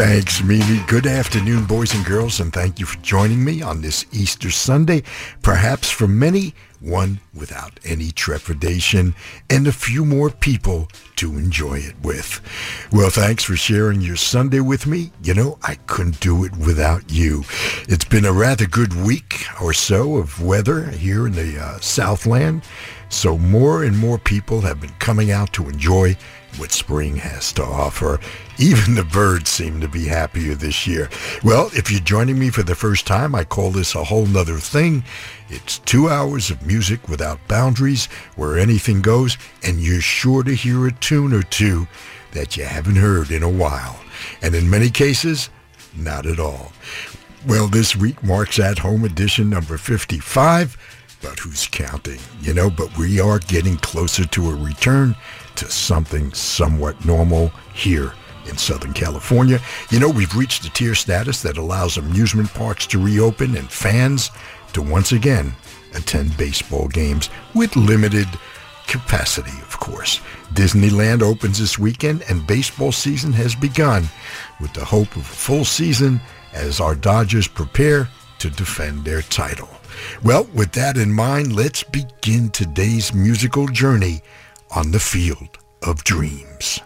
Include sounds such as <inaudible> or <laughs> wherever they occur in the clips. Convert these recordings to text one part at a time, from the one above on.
Thanks, Mimi. Good afternoon, boys and girls, and thank you for joining me on this Easter Sunday. Perhaps for many, one without any trepidation, and a few more people to enjoy it with. Well, thanks for sharing your Sunday with me. You know, I couldn't do it without you. It's been a rather good week or so of weather here in the uh, Southland, so more and more people have been coming out to enjoy what spring has to offer. Even the birds seem to be happier this year. Well, if you're joining me for the first time, I call this a whole nother thing. It's two hours of music without boundaries, where anything goes, and you're sure to hear a tune or two that you haven't heard in a while. And in many cases, not at all. Well, this week marks at home edition number 55, but who's counting? You know, but we are getting closer to a return to something somewhat normal here in Southern California. You know, we've reached a tier status that allows amusement parks to reopen and fans to once again attend baseball games with limited capacity, of course. Disneyland opens this weekend and baseball season has begun with the hope of a full season as our Dodgers prepare to defend their title. Well, with that in mind, let's begin today's musical journey on the field of dreams.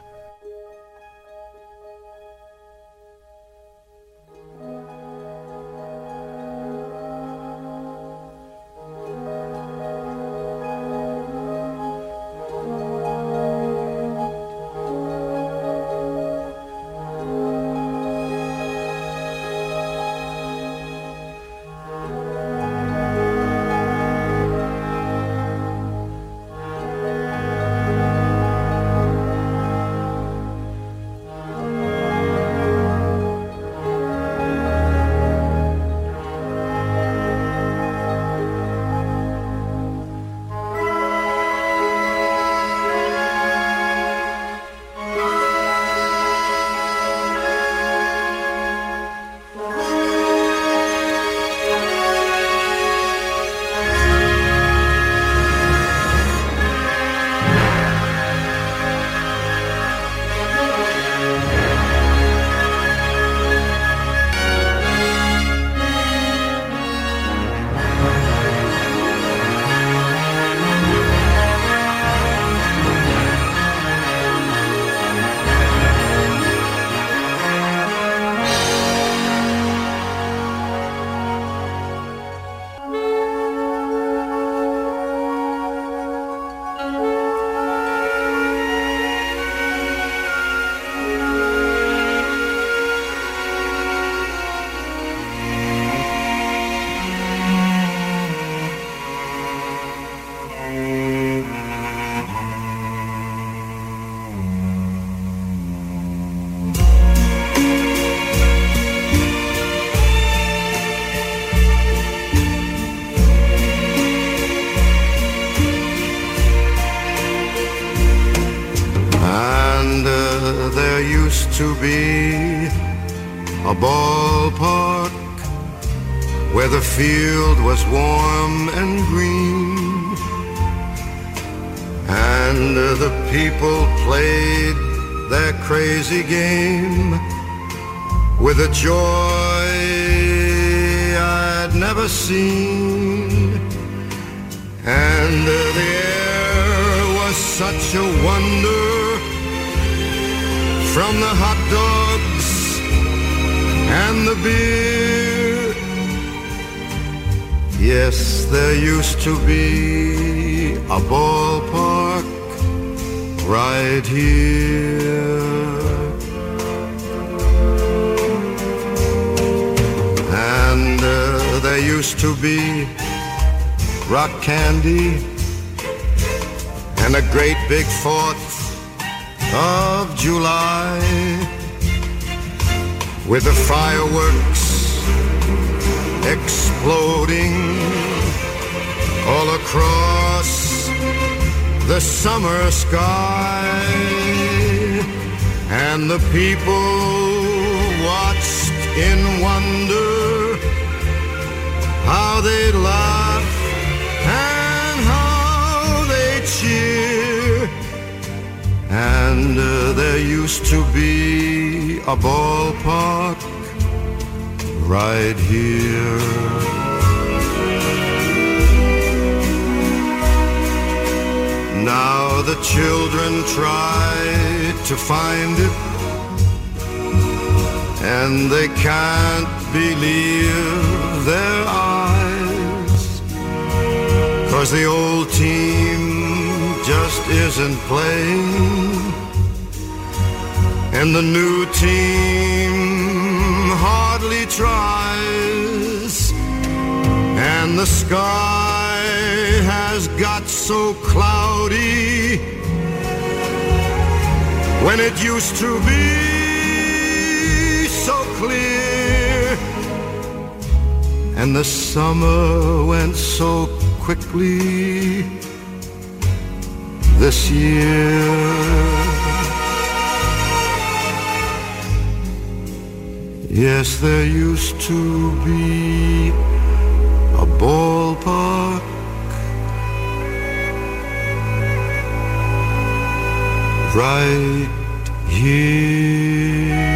Where the field was warm and green. And the people played their crazy game with a joy I'd never seen. And the air was such a wonder from the hot dogs and the beer. Yes, there used to be a ballpark right here. And uh, there used to be rock candy and a great big fourth of July with the fireworks exploding all across the summer sky and the people watched in wonder how they laugh and how they cheer and uh, there used to be a ballpark right here. Now the children try to find it and they can't believe their eyes. Cause the old team just isn't playing and the new team hardly tries. And the sky has got so cloudy when it used to be so clear. And the summer went so quickly this year. Yes, there used to be a ballpark right here.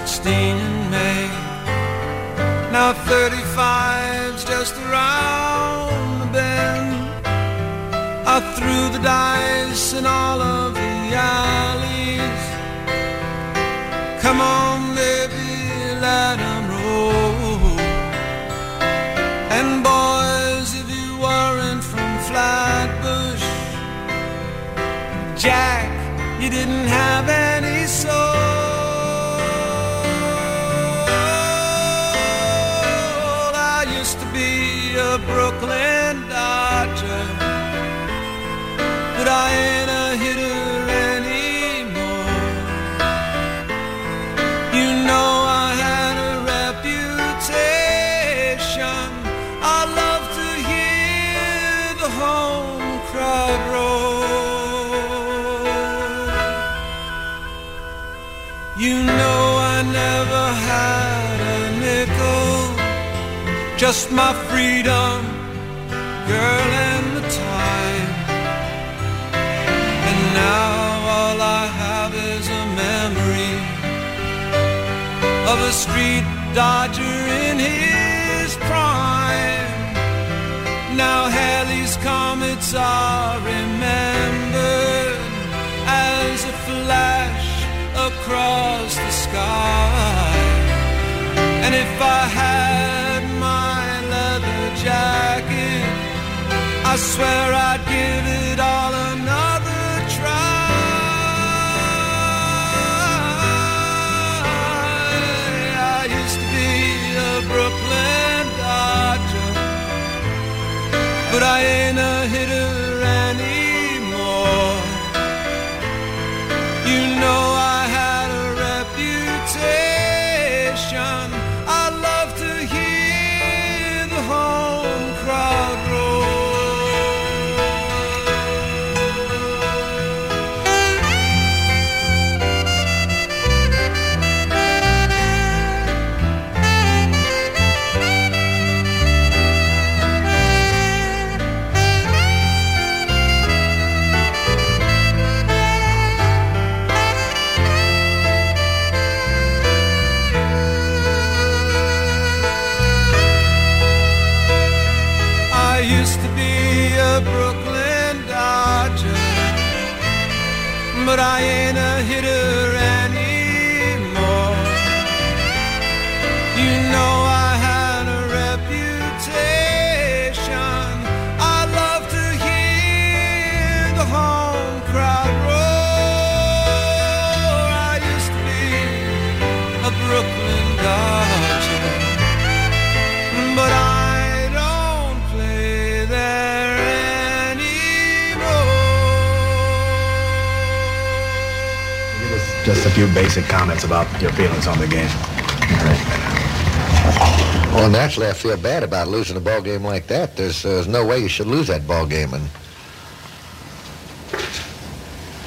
16 in May? Now 35's just around the bend. I threw the dice in all of the alleys. Come on, baby let them roll. And boys, if you weren't from Flatbush, Jack, you didn't have just my freedom, girl, and the time. And now all I have is a memory of a street dodger in his prime. Now Halley's comets are remembered as a flash across the sky. And if I had I swear I'd give Few basic comments about your feelings on the game. Well, naturally, I feel bad about losing a ball game like that. There's, uh, there's no way you should lose that ball game, and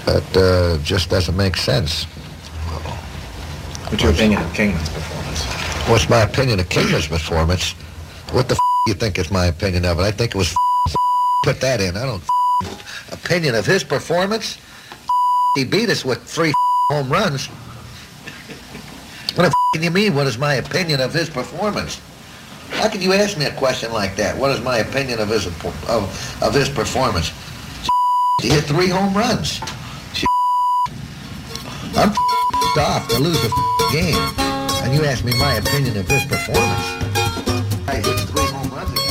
that uh, just doesn't make sense. What's your opinion of Kingman's performance? What's my opinion of Kingman's performance? What the f- you think is my opinion of it? I think it was f- put that in. I don't f- opinion of his performance. He beat us with three home runs. What the you mean? What is my opinion of his performance? How can you ask me a question like that? What is my opinion of his of, of his performance? He hit three home runs. I'm off to lose a game, and you ask me my opinion of his performance. I hit three home runs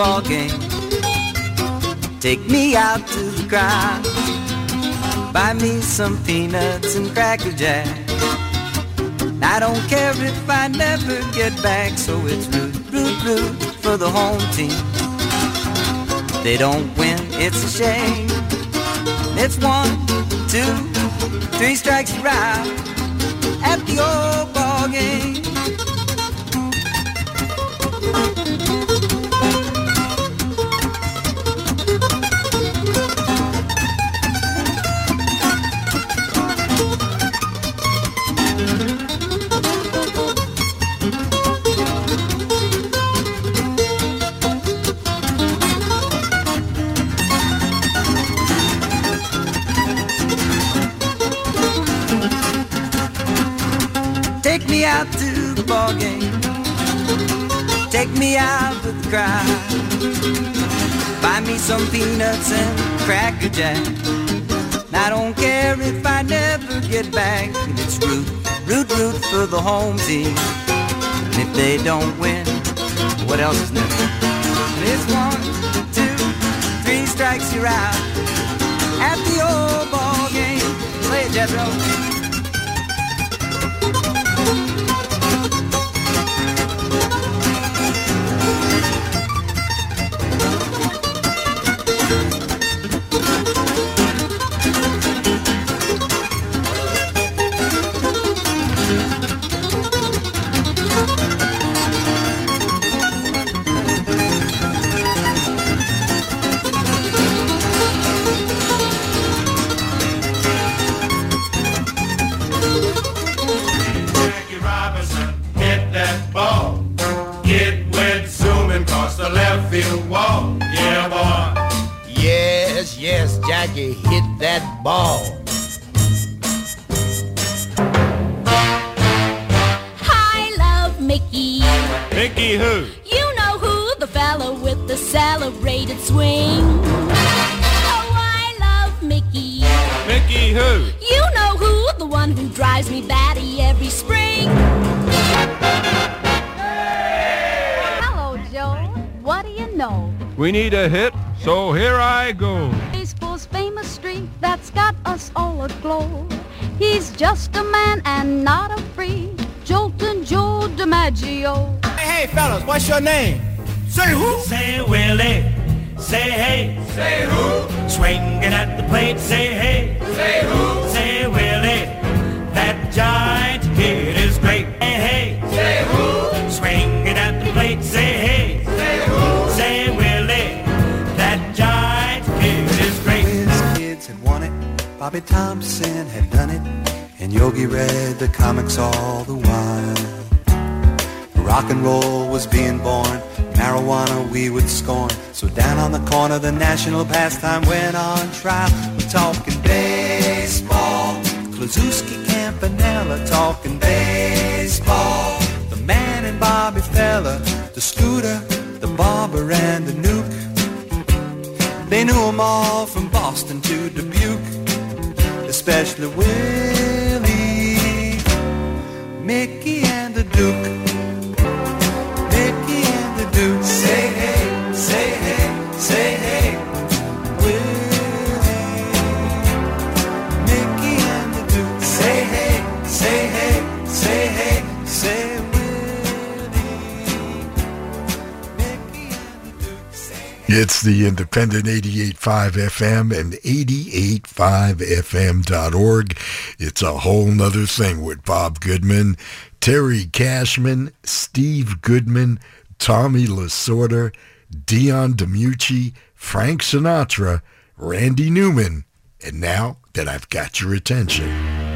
ball game. Take me out to the crowd. Buy me some peanuts and cracker jack. I don't care if I never get back, so it's root, root, root for the home team. They don't win, it's a shame. It's one, two, three strikes you're out at the old ball game. Crowd. Buy me some peanuts and cracker jack. I don't care if I never get back. It's root, root, root for the home team. And if they don't win, what else is new? And it's one, two, three strikes you're out at the old ball game. Play Jethro. Jackie what's your name? Say who? Say And roll was being born, marijuana we would scorn. So down on the corner, the national pastime went on trial. We're talking baseball, Kluszewski Campanella talking baseball. The man and Bobby Feller, the scooter, the barber and the Newk. They knew 'em all from Boston to Dubuque, especially Willie, Mickey, and the Duke. The and It's the Independent 88.5 FM and 88.5fm.org. It's a whole nother thing with Bob Goodman, Terry Cashman, Steve Goodman, Tommy Lasorda, Dion DiMucci, Frank Sinatra, Randy Newman, and now that I've got your attention.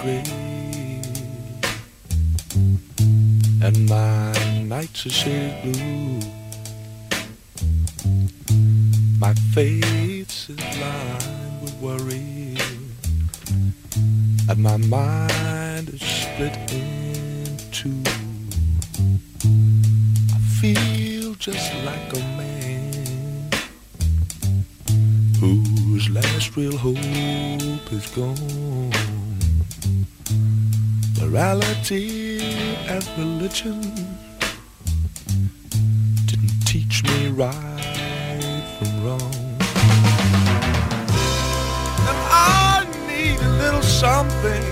Gray And my nights are shaded blue. My face is lined with worry. And my mind is split in two. I feel just like a man Whose last real hope is gone Morality and religion Didn't teach me right from wrong. And I need a little something.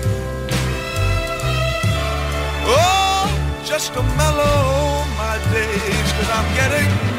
Oh, just to mellow my days Cause I'm getting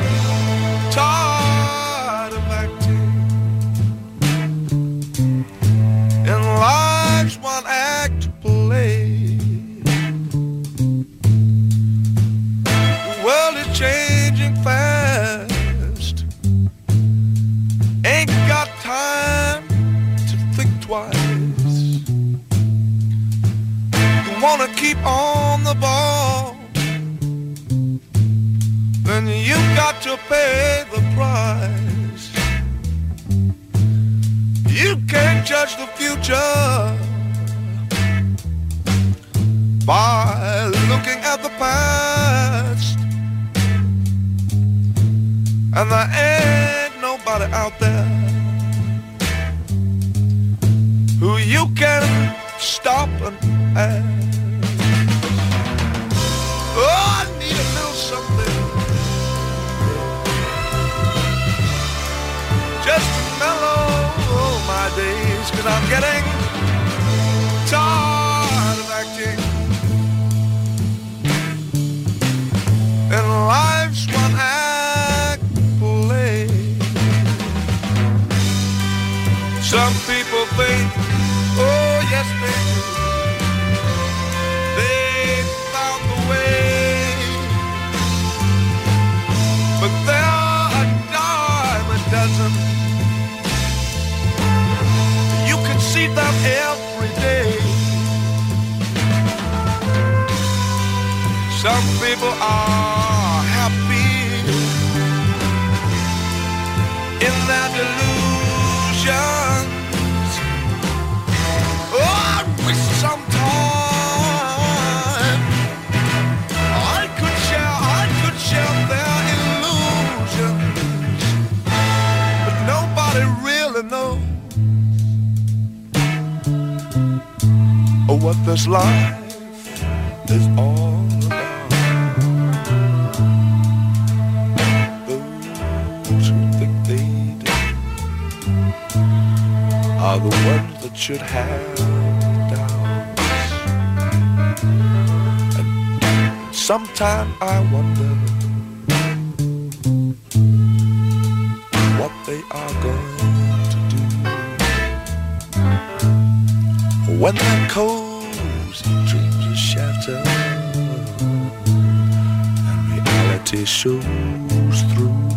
are going to do when that cozy dreams are shattered and reality shows through?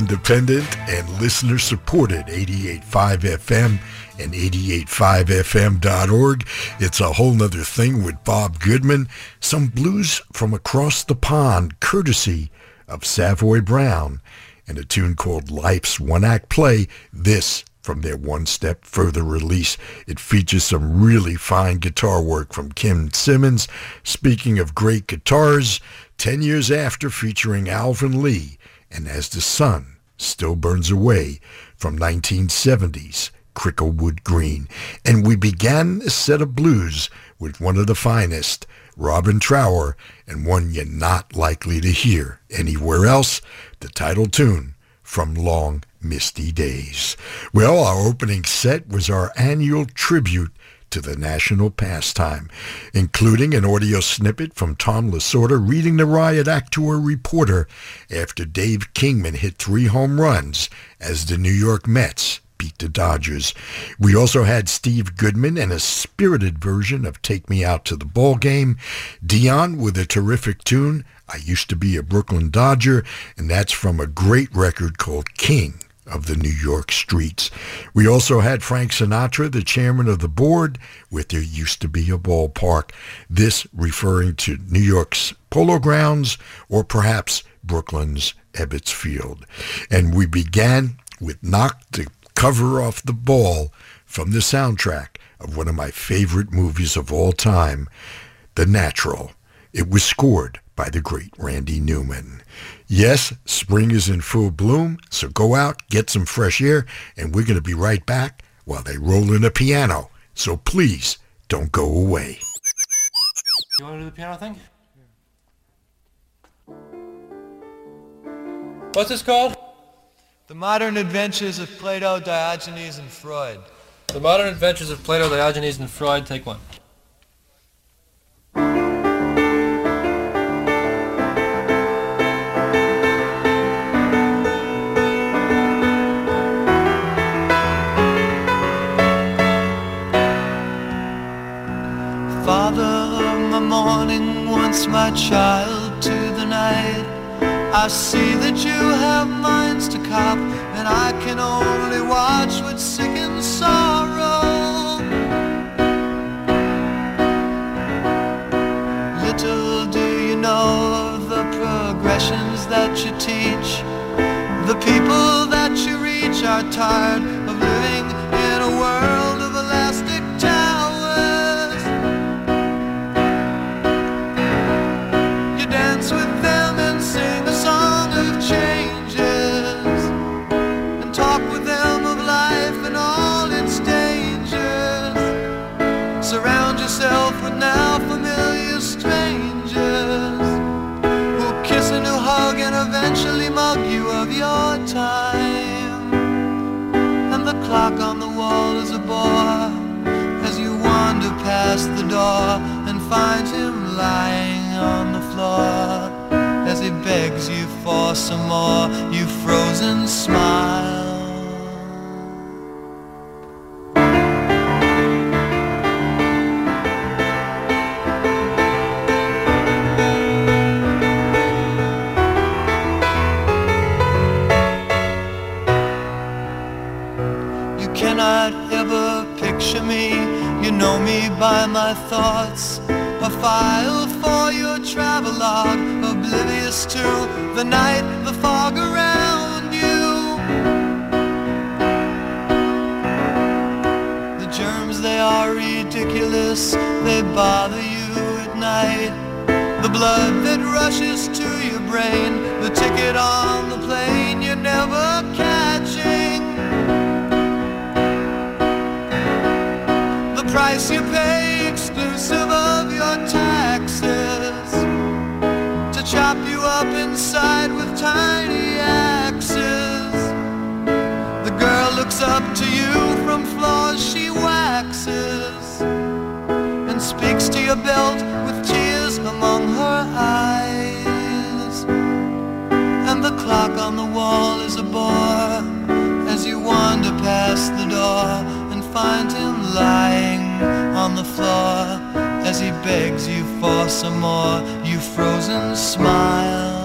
Independent and listener supported 88.5 FM and 88.5fm.org. It's a whole nother thing with Bob Goodman. Some blues from across the pond, courtesy of Savoy Brown, and a tune called Life's One Act Play. This from their One Step Further release. It features some really fine guitar work from Kim Simmonds. Speaking of great guitars, 10 years after featuring Alvin Lee and As the Sun Still Burns Away from 1970's Cricklewood Green. And we began a set of blues with one of the finest, Robin Trower, and one you're not likely to hear anywhere else, the title tune from Long Misty Days. Well, our opening set was our annual tribute to the national pastime, including an audio snippet from Tom Lasorda reading the riot act to a reporter after Dave Kingman hit three home runs as the New York Mets beat the Dodgers. We also had Steve Goodman and a spirited version of Take Me Out to the Ball Game, Dion with a terrific tune, I Used to Be a Brooklyn Dodger, and that's from a great record called King of the New York streets. We also had Frank Sinatra, the chairman of the board, with There Used to Be a Ballpark, this referring to New York's Polo Grounds or perhaps Brooklyn's Ebbets Field. And we began with Knock the cover off the ball from the soundtrack of one of my favorite movies of all time, The Natural. It was scored by the great Randy Newman. Yes, spring is in full bloom, so go out, get some fresh air, and we're going to be right back while they roll in a piano. So please don't go away. You want to do the piano thing? What's this called? The Modern Adventures of Plato, Diogenes, and Freud. The Modern Adventures of Plato, Diogenes, and Freud. Take one. Once my child to the night. I see that you have minds to cop, and I can only watch with sickened sorrow. Little do you know of the progressions that you teach. The people that you reach are tired of living begs you for some more. You frozen smile. You cannot ever picture me. You know me by my thoughts. A file for your travelogue, oblivious to the night, the fog around you. The germs, they are ridiculous. They bother you at night. The blood that rushes to your brain, the ticket on the plane you're never catching. The price you pay exclusive of your taxes up inside with tiny axes. The girl looks up to you from floors she waxes and speaks to your belt with tears among her eyes. And the clock on the wall is a bore as you wander past the door and find him lying on the floor as he begs you for some more, you frozen smile.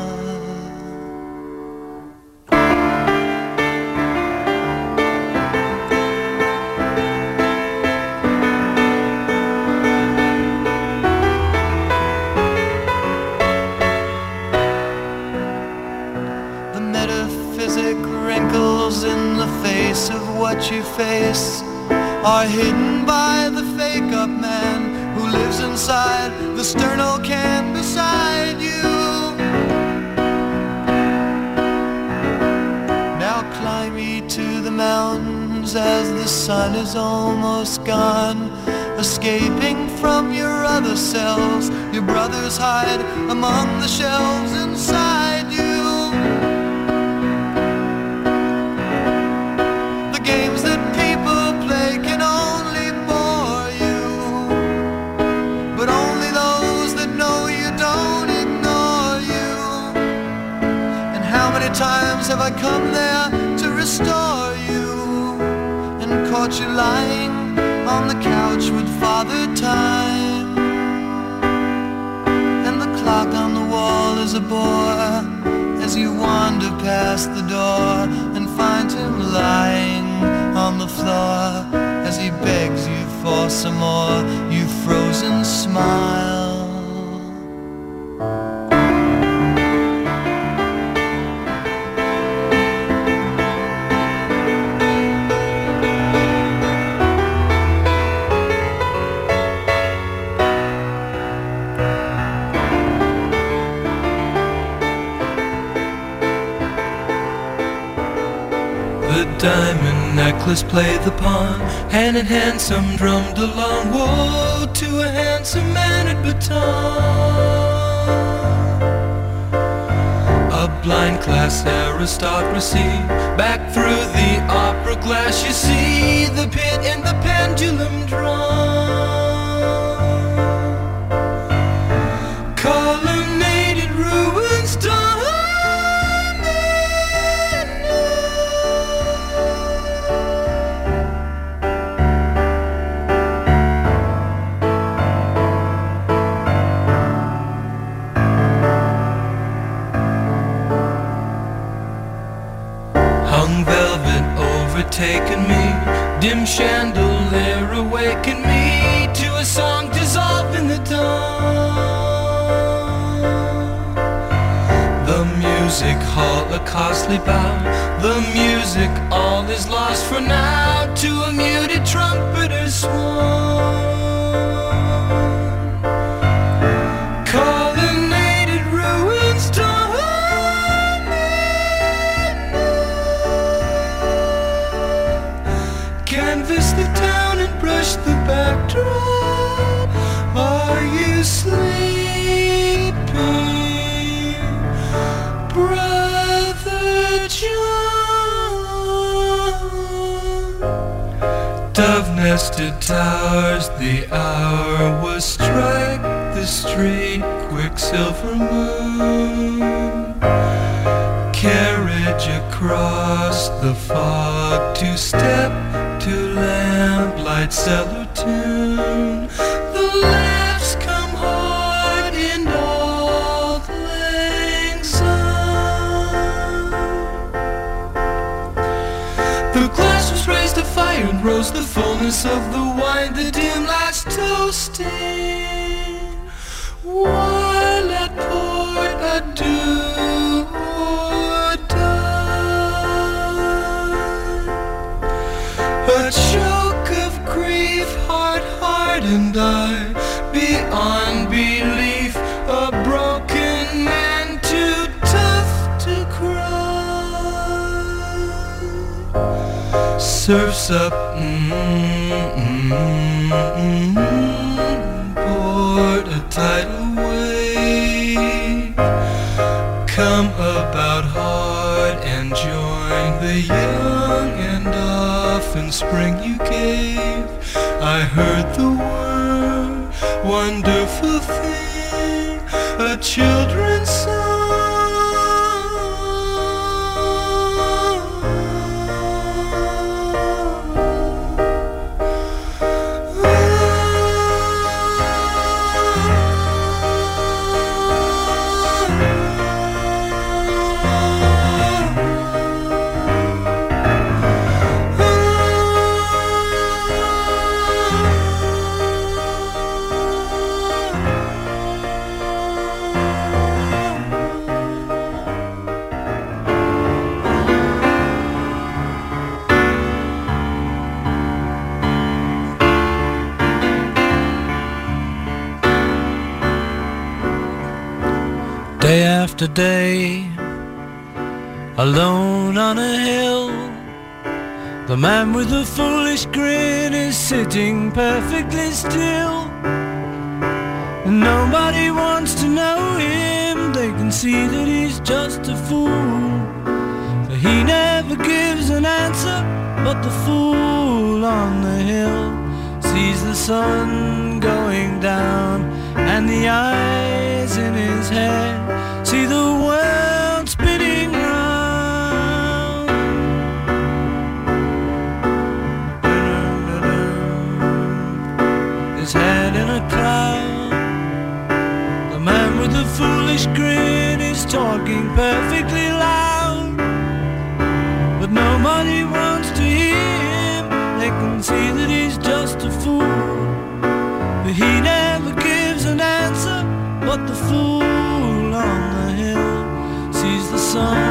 metaphysic wrinkles in the face of what you face are hidden by sun is almost gone. Escaping from your other selves, your brothers hide among the shelves inside you. The games that people play can only bore you, but only those that know you don't ignore you. And how many times have I come there caught you lying on the couch with Father Time? And the clock on the wall is a bore as you wander past the door and find him lying on the floor as he begs you for some more. You frozen smile. Necklace played the pawn, hand in hand some drummed along. Woe to a handsome man at baton. A blind class aristocracy, back through the opera glass you see the pit and the pendulum drum. Chandelier awaken me to a song dissolved in the dawn. The music hall a costly bow, the music all is lost for now to a muted trumpeter's swan. Dove towers, the hour was strike the street, quicksilver moon. Carriage across the fog to step to lamplight cellar the of the wine, the dim lights toasting. While at port adieu or. A choke of grief, heart hardened I, beyond belief, a broken man too tough to cry. Surfs up, mm, mm, port a tidal wave. Come about hard and join the young and often spring you gave. I heard the word, wonderful thing, a children's perfectly still. Nobody wants to know him, they can see that he's just a fool. For he never gives an answer, but the fool on the hill sees the sun going down and the eye. perfectly loud, but nobody wants to hear him. They can see that he's just a fool, but he never gives an answer. But the fool on the hill sees the sun.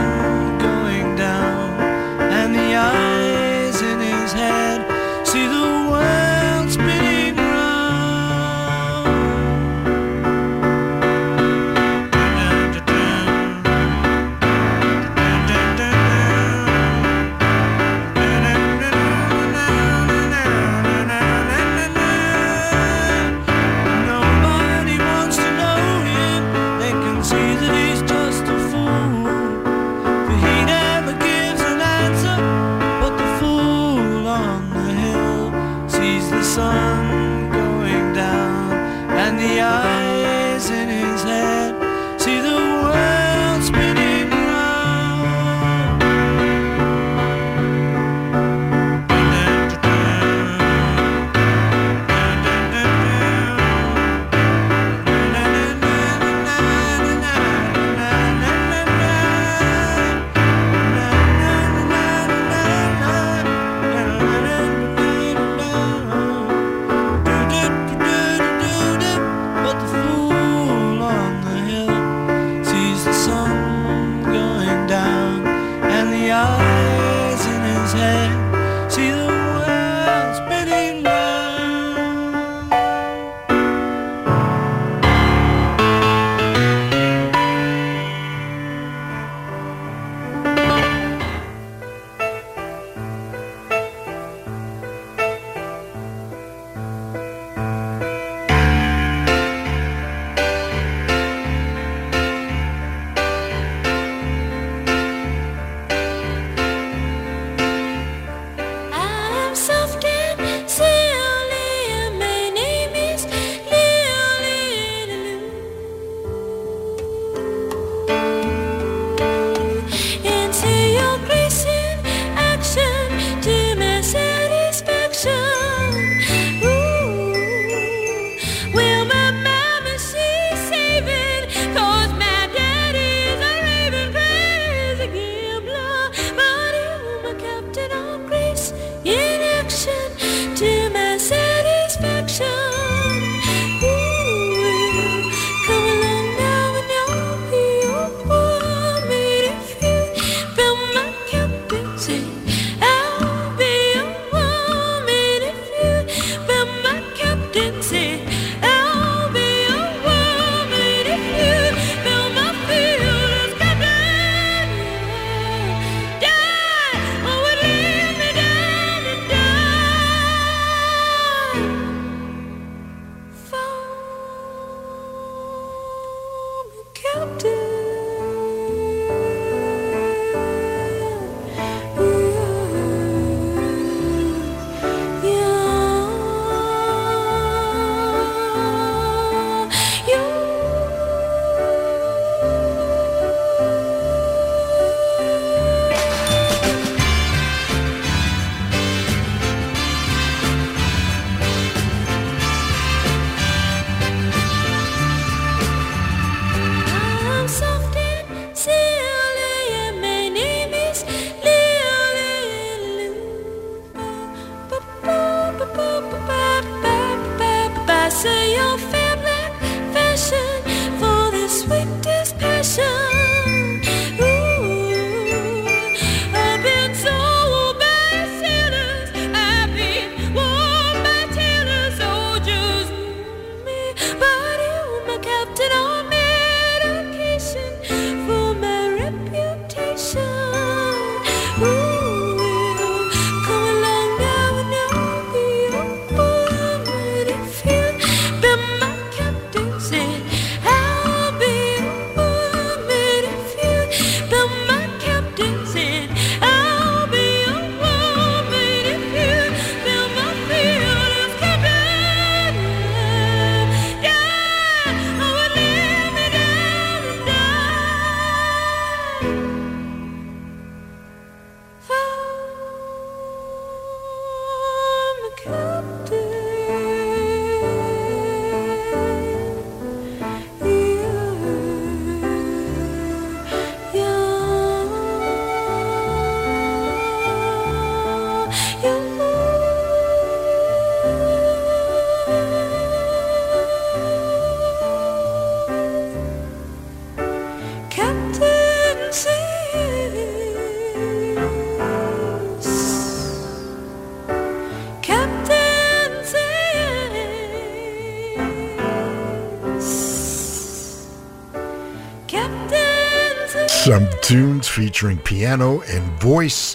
Featuring piano and voice,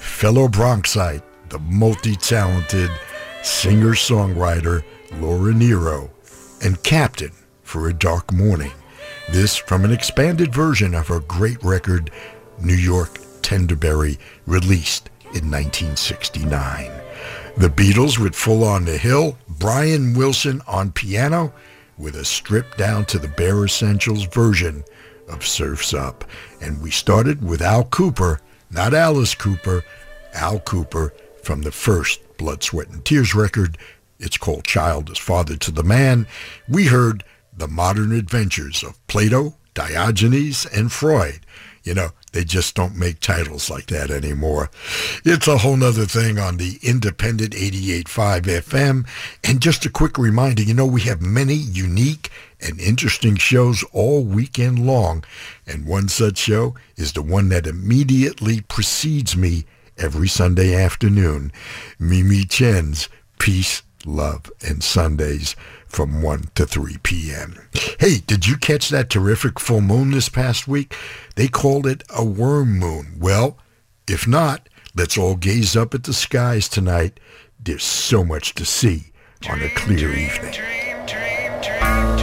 fellow Bronxite, the multi-talented singer-songwriter Laura Nyro, and Captain for a Dark Morning. This from an expanded version of her great record, New York Tendaberry, released in 1969. The Beatles with Fool on the Hill, Brian Wilson on piano, with a stripped down to the bare essentials version of Surf's Up. And we started with Al Kooper, not Alice Cooper, Al Kooper from the first Blood, Sweat, and Tears record. It's called Child is Father to the Man. We heard The Modern Adventures of Plato, Diogenes, and Freud. You know, they just don't make titles like that anymore. It's a whole nother thing on the independent 88.5 FM. And just a quick reminder, you know, we have many unique and interesting shows all weekend long. And one such show is the one that immediately precedes me every Sunday afternoon, Mimi Chen's Peace, Love, and Sundays from 1 to 3 p.m. Hey, did you catch that terrific full moon this past week? They called it a worm moon. Well, if not, let's all gaze up at the skies tonight. There's so much to see on a clear evening. good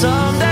Someday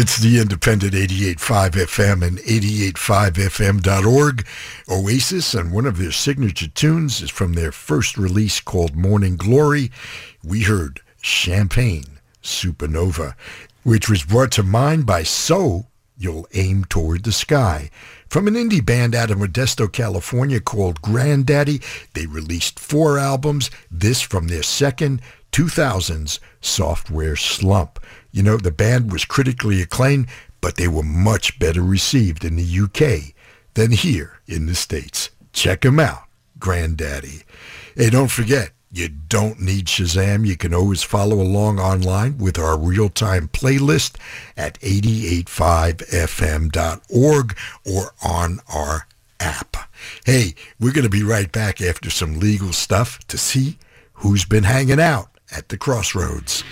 It's the independent 88.5 FM and 88.5fm.org. Oasis and one of their signature tunes is from their first release called Morning Glory. We heard Champagne Supernova, which was brought to mind by So You'll Aim Toward the Sky. From an indie band out of Modesto, California called Grandaddy, they released four albums, this from their second 2000s Sophtware Slump. You know, the band was critically acclaimed, but they were much better received in the UK than here in the States. Check them out, Grandaddy. Hey, don't forget, you don't need Shazam. You can always follow along online with our real-time playlist at 885fm.org or on our app. Hey, we're going to be right back after some legal stuff to see who's been hanging out at the crossroads.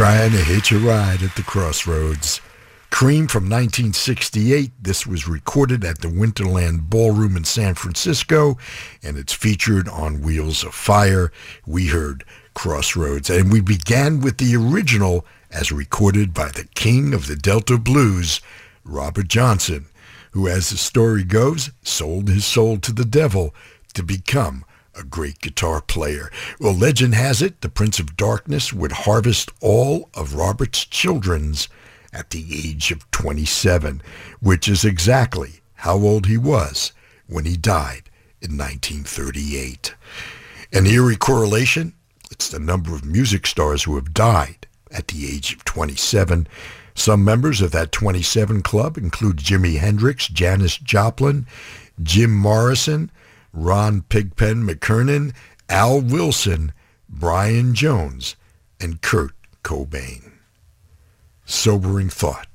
Trying to hitch a ride at the crossroads. Cream from 1968. This was recorded at the Winterland Ballroom in San Francisco, and it's featured on Wheels of Fire. We heard Crossroads, and we began with the original as recorded by the king of the Delta Blues, Robert Johnson, who, as the story goes, sold his soul to the devil to become a great guitar player. Well, legend has it the Prince of Darkness would harvest all of Robert's children's at the age of 27, which is exactly how old he was when he died in 1938. An eerie correlation? It's the number of music stars who have died at the age of 27. Some members of that 27 club include Jimi Hendrix, Janis Joplin, Jim Morrison, Ron Pigpen McKernan, Al Wilson, Brian Jones, and Kurt Cobain. Sobering thought.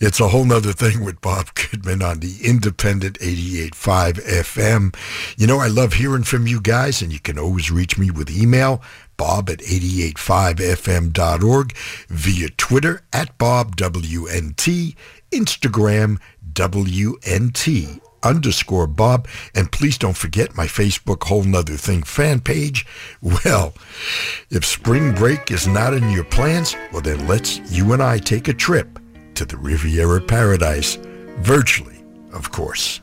It's a whole nother thing with Bob Goodman on the independent 88.5 FM. You know, I love hearing from you guys, and you can always reach me with email, bob at 885fm.org, via Twitter at BobWNT, Instagram WNT underscore Bob. And please don't forget my Facebook Whole Nother Thing fan page. <laughs> Well, if spring break is not in your plans, well then let's you and I take a trip to the Riviera Paradise, virtually, of course.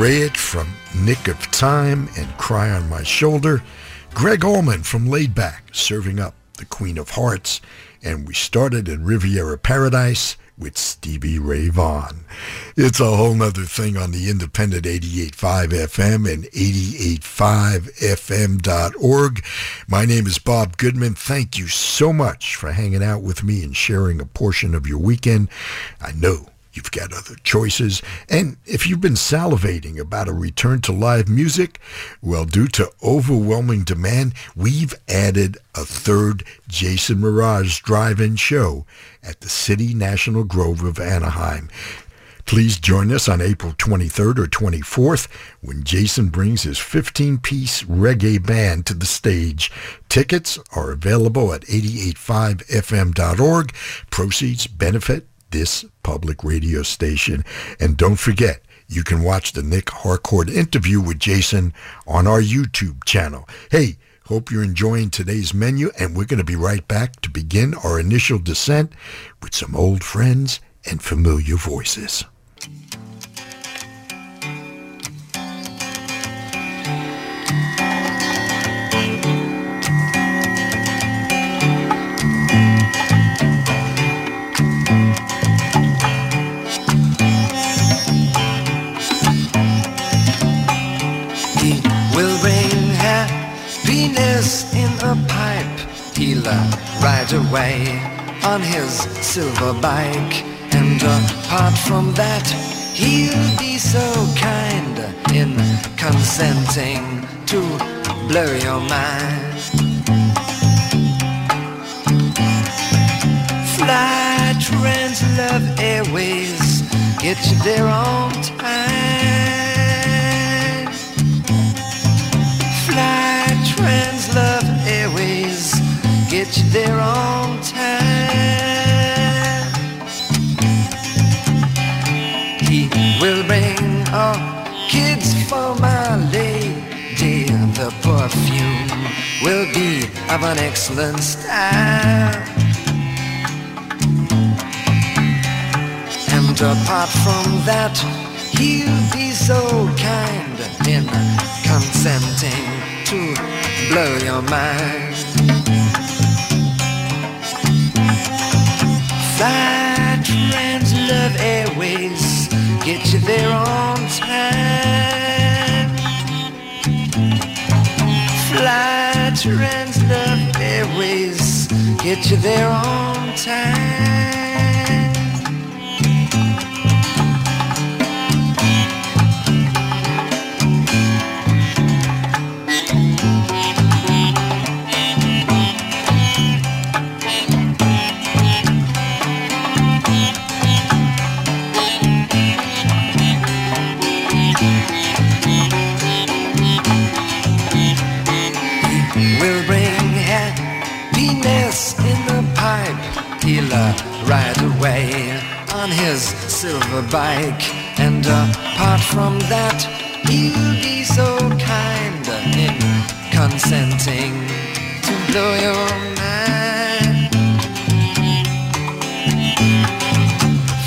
Raitt from Nick of Time and Cry on My Shoulder. Greg Allman from Laid Back serving up the Queen of Hearts. And we started in Riviera Paradise with Stevie Ray Vaughan. It's a whole nother thing on the independent 88.5 FM and 88.5fm.org. My name is Bob Goodman. Thank you so much for hanging out with me and sharing a portion of your weekend. I know You've got other choices. And if you've been salivating about a return to live music, well, due to overwhelming demand, we've added a third Jason Mraz drive-in show at the City National Grove of Anaheim. Please join us on April 23rd or 24th when Jason brings his 15-piece reggae band to the stage. Tickets are available at 885fm.org. Proceeds benefit this public radio station. And don't forget, you can watch the Nick Harcourt interview with Jason on our YouTube channel. Hey, hope you're enjoying today's menu, and we're going to be right back to begin our initial descent with some old friends and familiar voices. A pipe. Uh, ride away on his silver bike. And apart from that, he'll be so kind in consenting to blow your mind. Fly Trans Love Airways, get you there on time. There on time. He will bring all kids for my lady. The perfume will be of an excellent style. And apart from that, he'll be so kind in consenting to blow your mind. Fly Trans Love Airways, get you there on time. Fly Trans Love Airways, get you there on time. Ride away on his silver bike. And apart from that, he'll be so kind in consenting to blow your mind.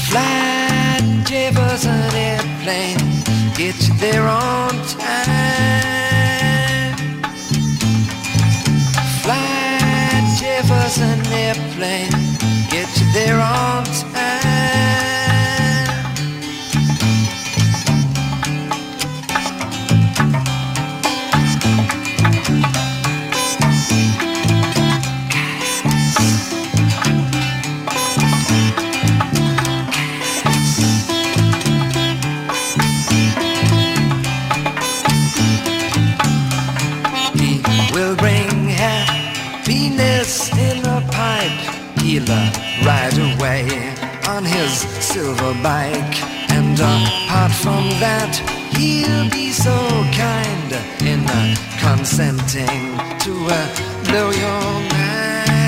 Fly Jefferson airplane, get you there on time. Fly Jefferson airplane, you on silver bike. And apart from that, he'll be so kind in consenting to uh, blow your mind.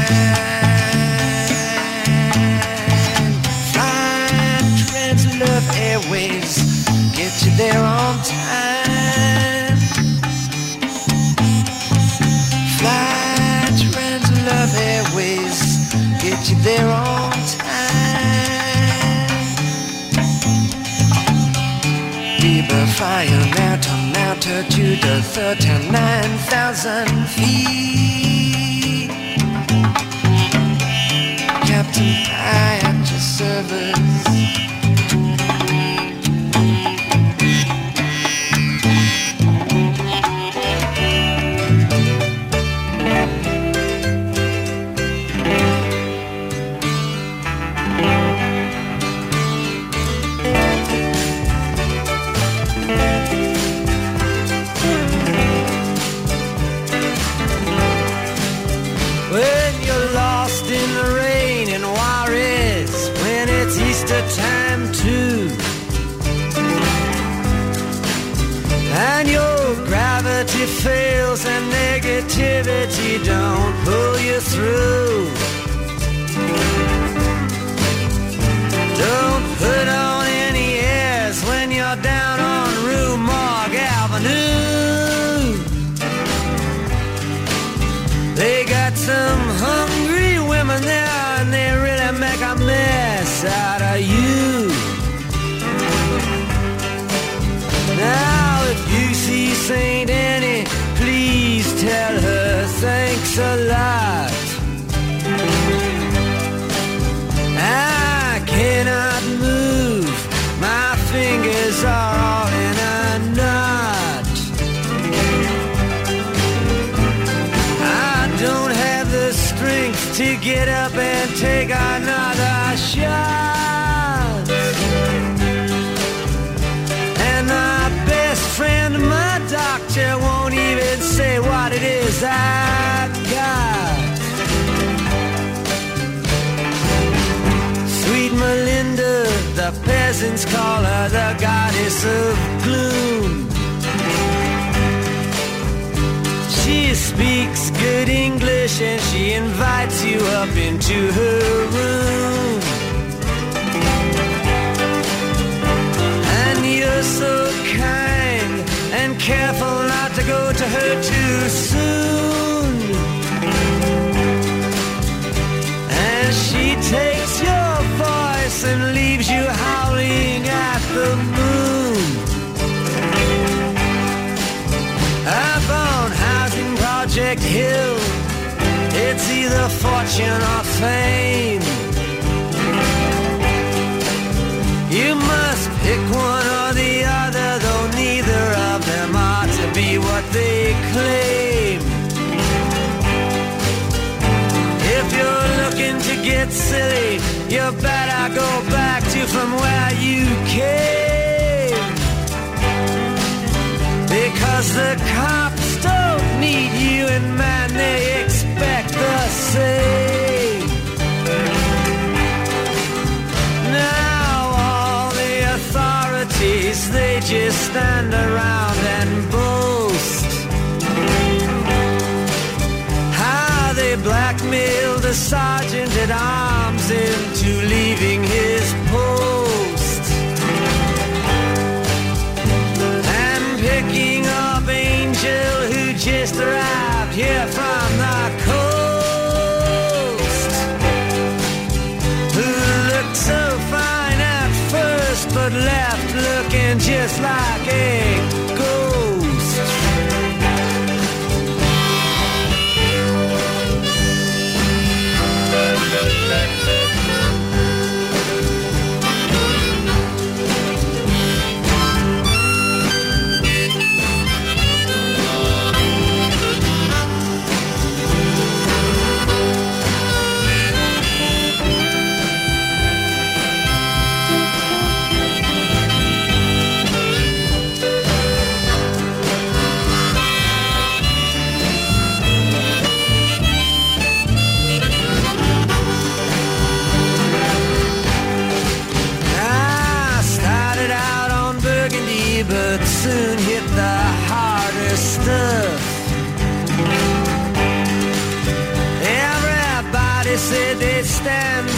Fly Trans Love Airways, get you there on time. Fly Trans Love Airways, get you there on the fire now to mount her to the 39,000 feet. Captain, I at your service. Fails and negativity don't pull you through. Thanks peasants call her the goddess of gloom. She speaks good English and she invites you up into her room. And you're so kind and careful not to go to her too soon. Project Hill, it's either fortune or fame. You must pick one or the other, though neither of them are to be what they claim. If you're looking to get silly, you better go back to from where you came. Because the cops Now all the authorities, they just stand around and boast. How they blackmailed the sergeant at arms into leaving his post. And picking up Angel who just arrived here from but left looking just like a said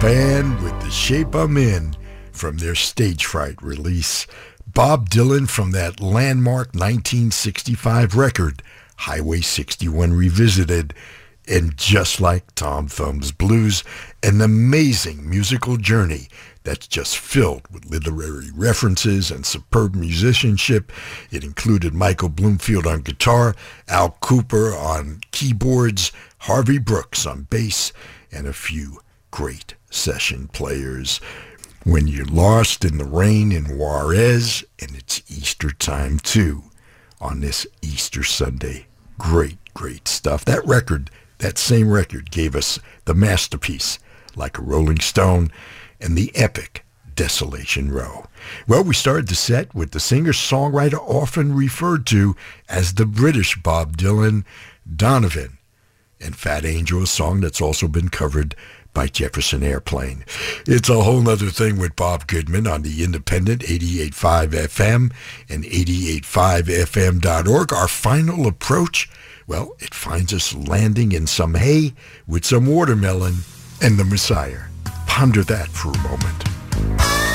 Band with The Shape I'm In from their Stage Fright release. Bob Dylan from that landmark 1965 record, Highway 61 Revisited. And just like Tom Thumb's Blues, an amazing musical journey that's just filled with literary references and superb musicianship. It included Michael Bloomfield on guitar, Al Kooper on keyboards, Harvey Brooks on bass, and a few great session players. When you're lost in the rain in Juarez, and it's Easter time too, on this Easter Sunday. Great, great stuff. That record, that same record, gave us the masterpiece, like a Rolling Stone, and the epic Desolation Row. Well, we started the set with the singer-songwriter often referred to as the British Bob Dylan, Donovan, and Fat Angel, a song that's also been covered by Jefferson Airplane. It's a whole nother thing with Bob Goodman on the independent 88.5 FM and 88.5fm.org. Our final approach, well, it finds us landing in some hay with some watermelon and the Messiah. Ponder that for a moment.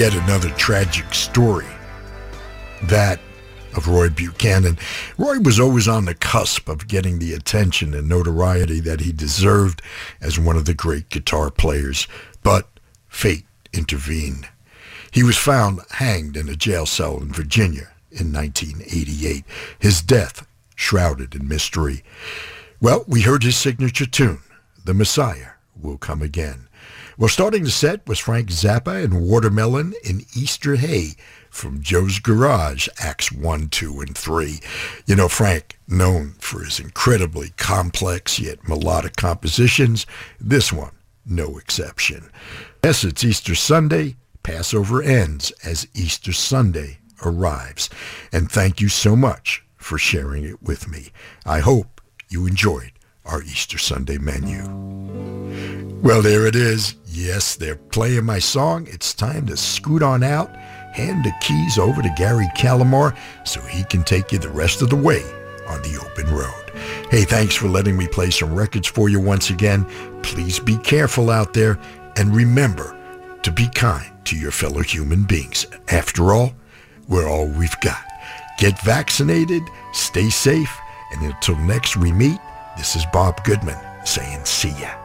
Yet another tragic story. That of Roy Buchanan. Roy was always on the cusp of getting the attention and notoriety that he deserved as one of the great guitar players, but fate intervened. He was found hanged in a jail cell in Virginia in 1988, his death shrouded in mystery. Well, we heard his signature tune, The Messiah Will Come Again. Well, starting the set was Frank Zappa and Watermelon in Easter Hay from Joe's Garage, Acts 1, 2, and 3. You know, Frank, known for his incredibly complex yet melodic compositions, this one, no exception. Yes, it's Easter Sunday. Passover ends as Easter Sunday arrives. And thank you so much for sharing it with me. I hope you enjoyed our Easter Sunday menu. Well, there it is. Yes, they're playing my song. It's time to scoot on out, hand the keys over to Gary Calamar so he can take you the rest of the way on the open road. Hey, thanks for letting me play some records for you once again. Please be careful out there and remember to be kind to your fellow human beings. After all, we're all we've got. Get vaccinated, stay safe, and until next we meet, this is Bob Goodman saying see ya.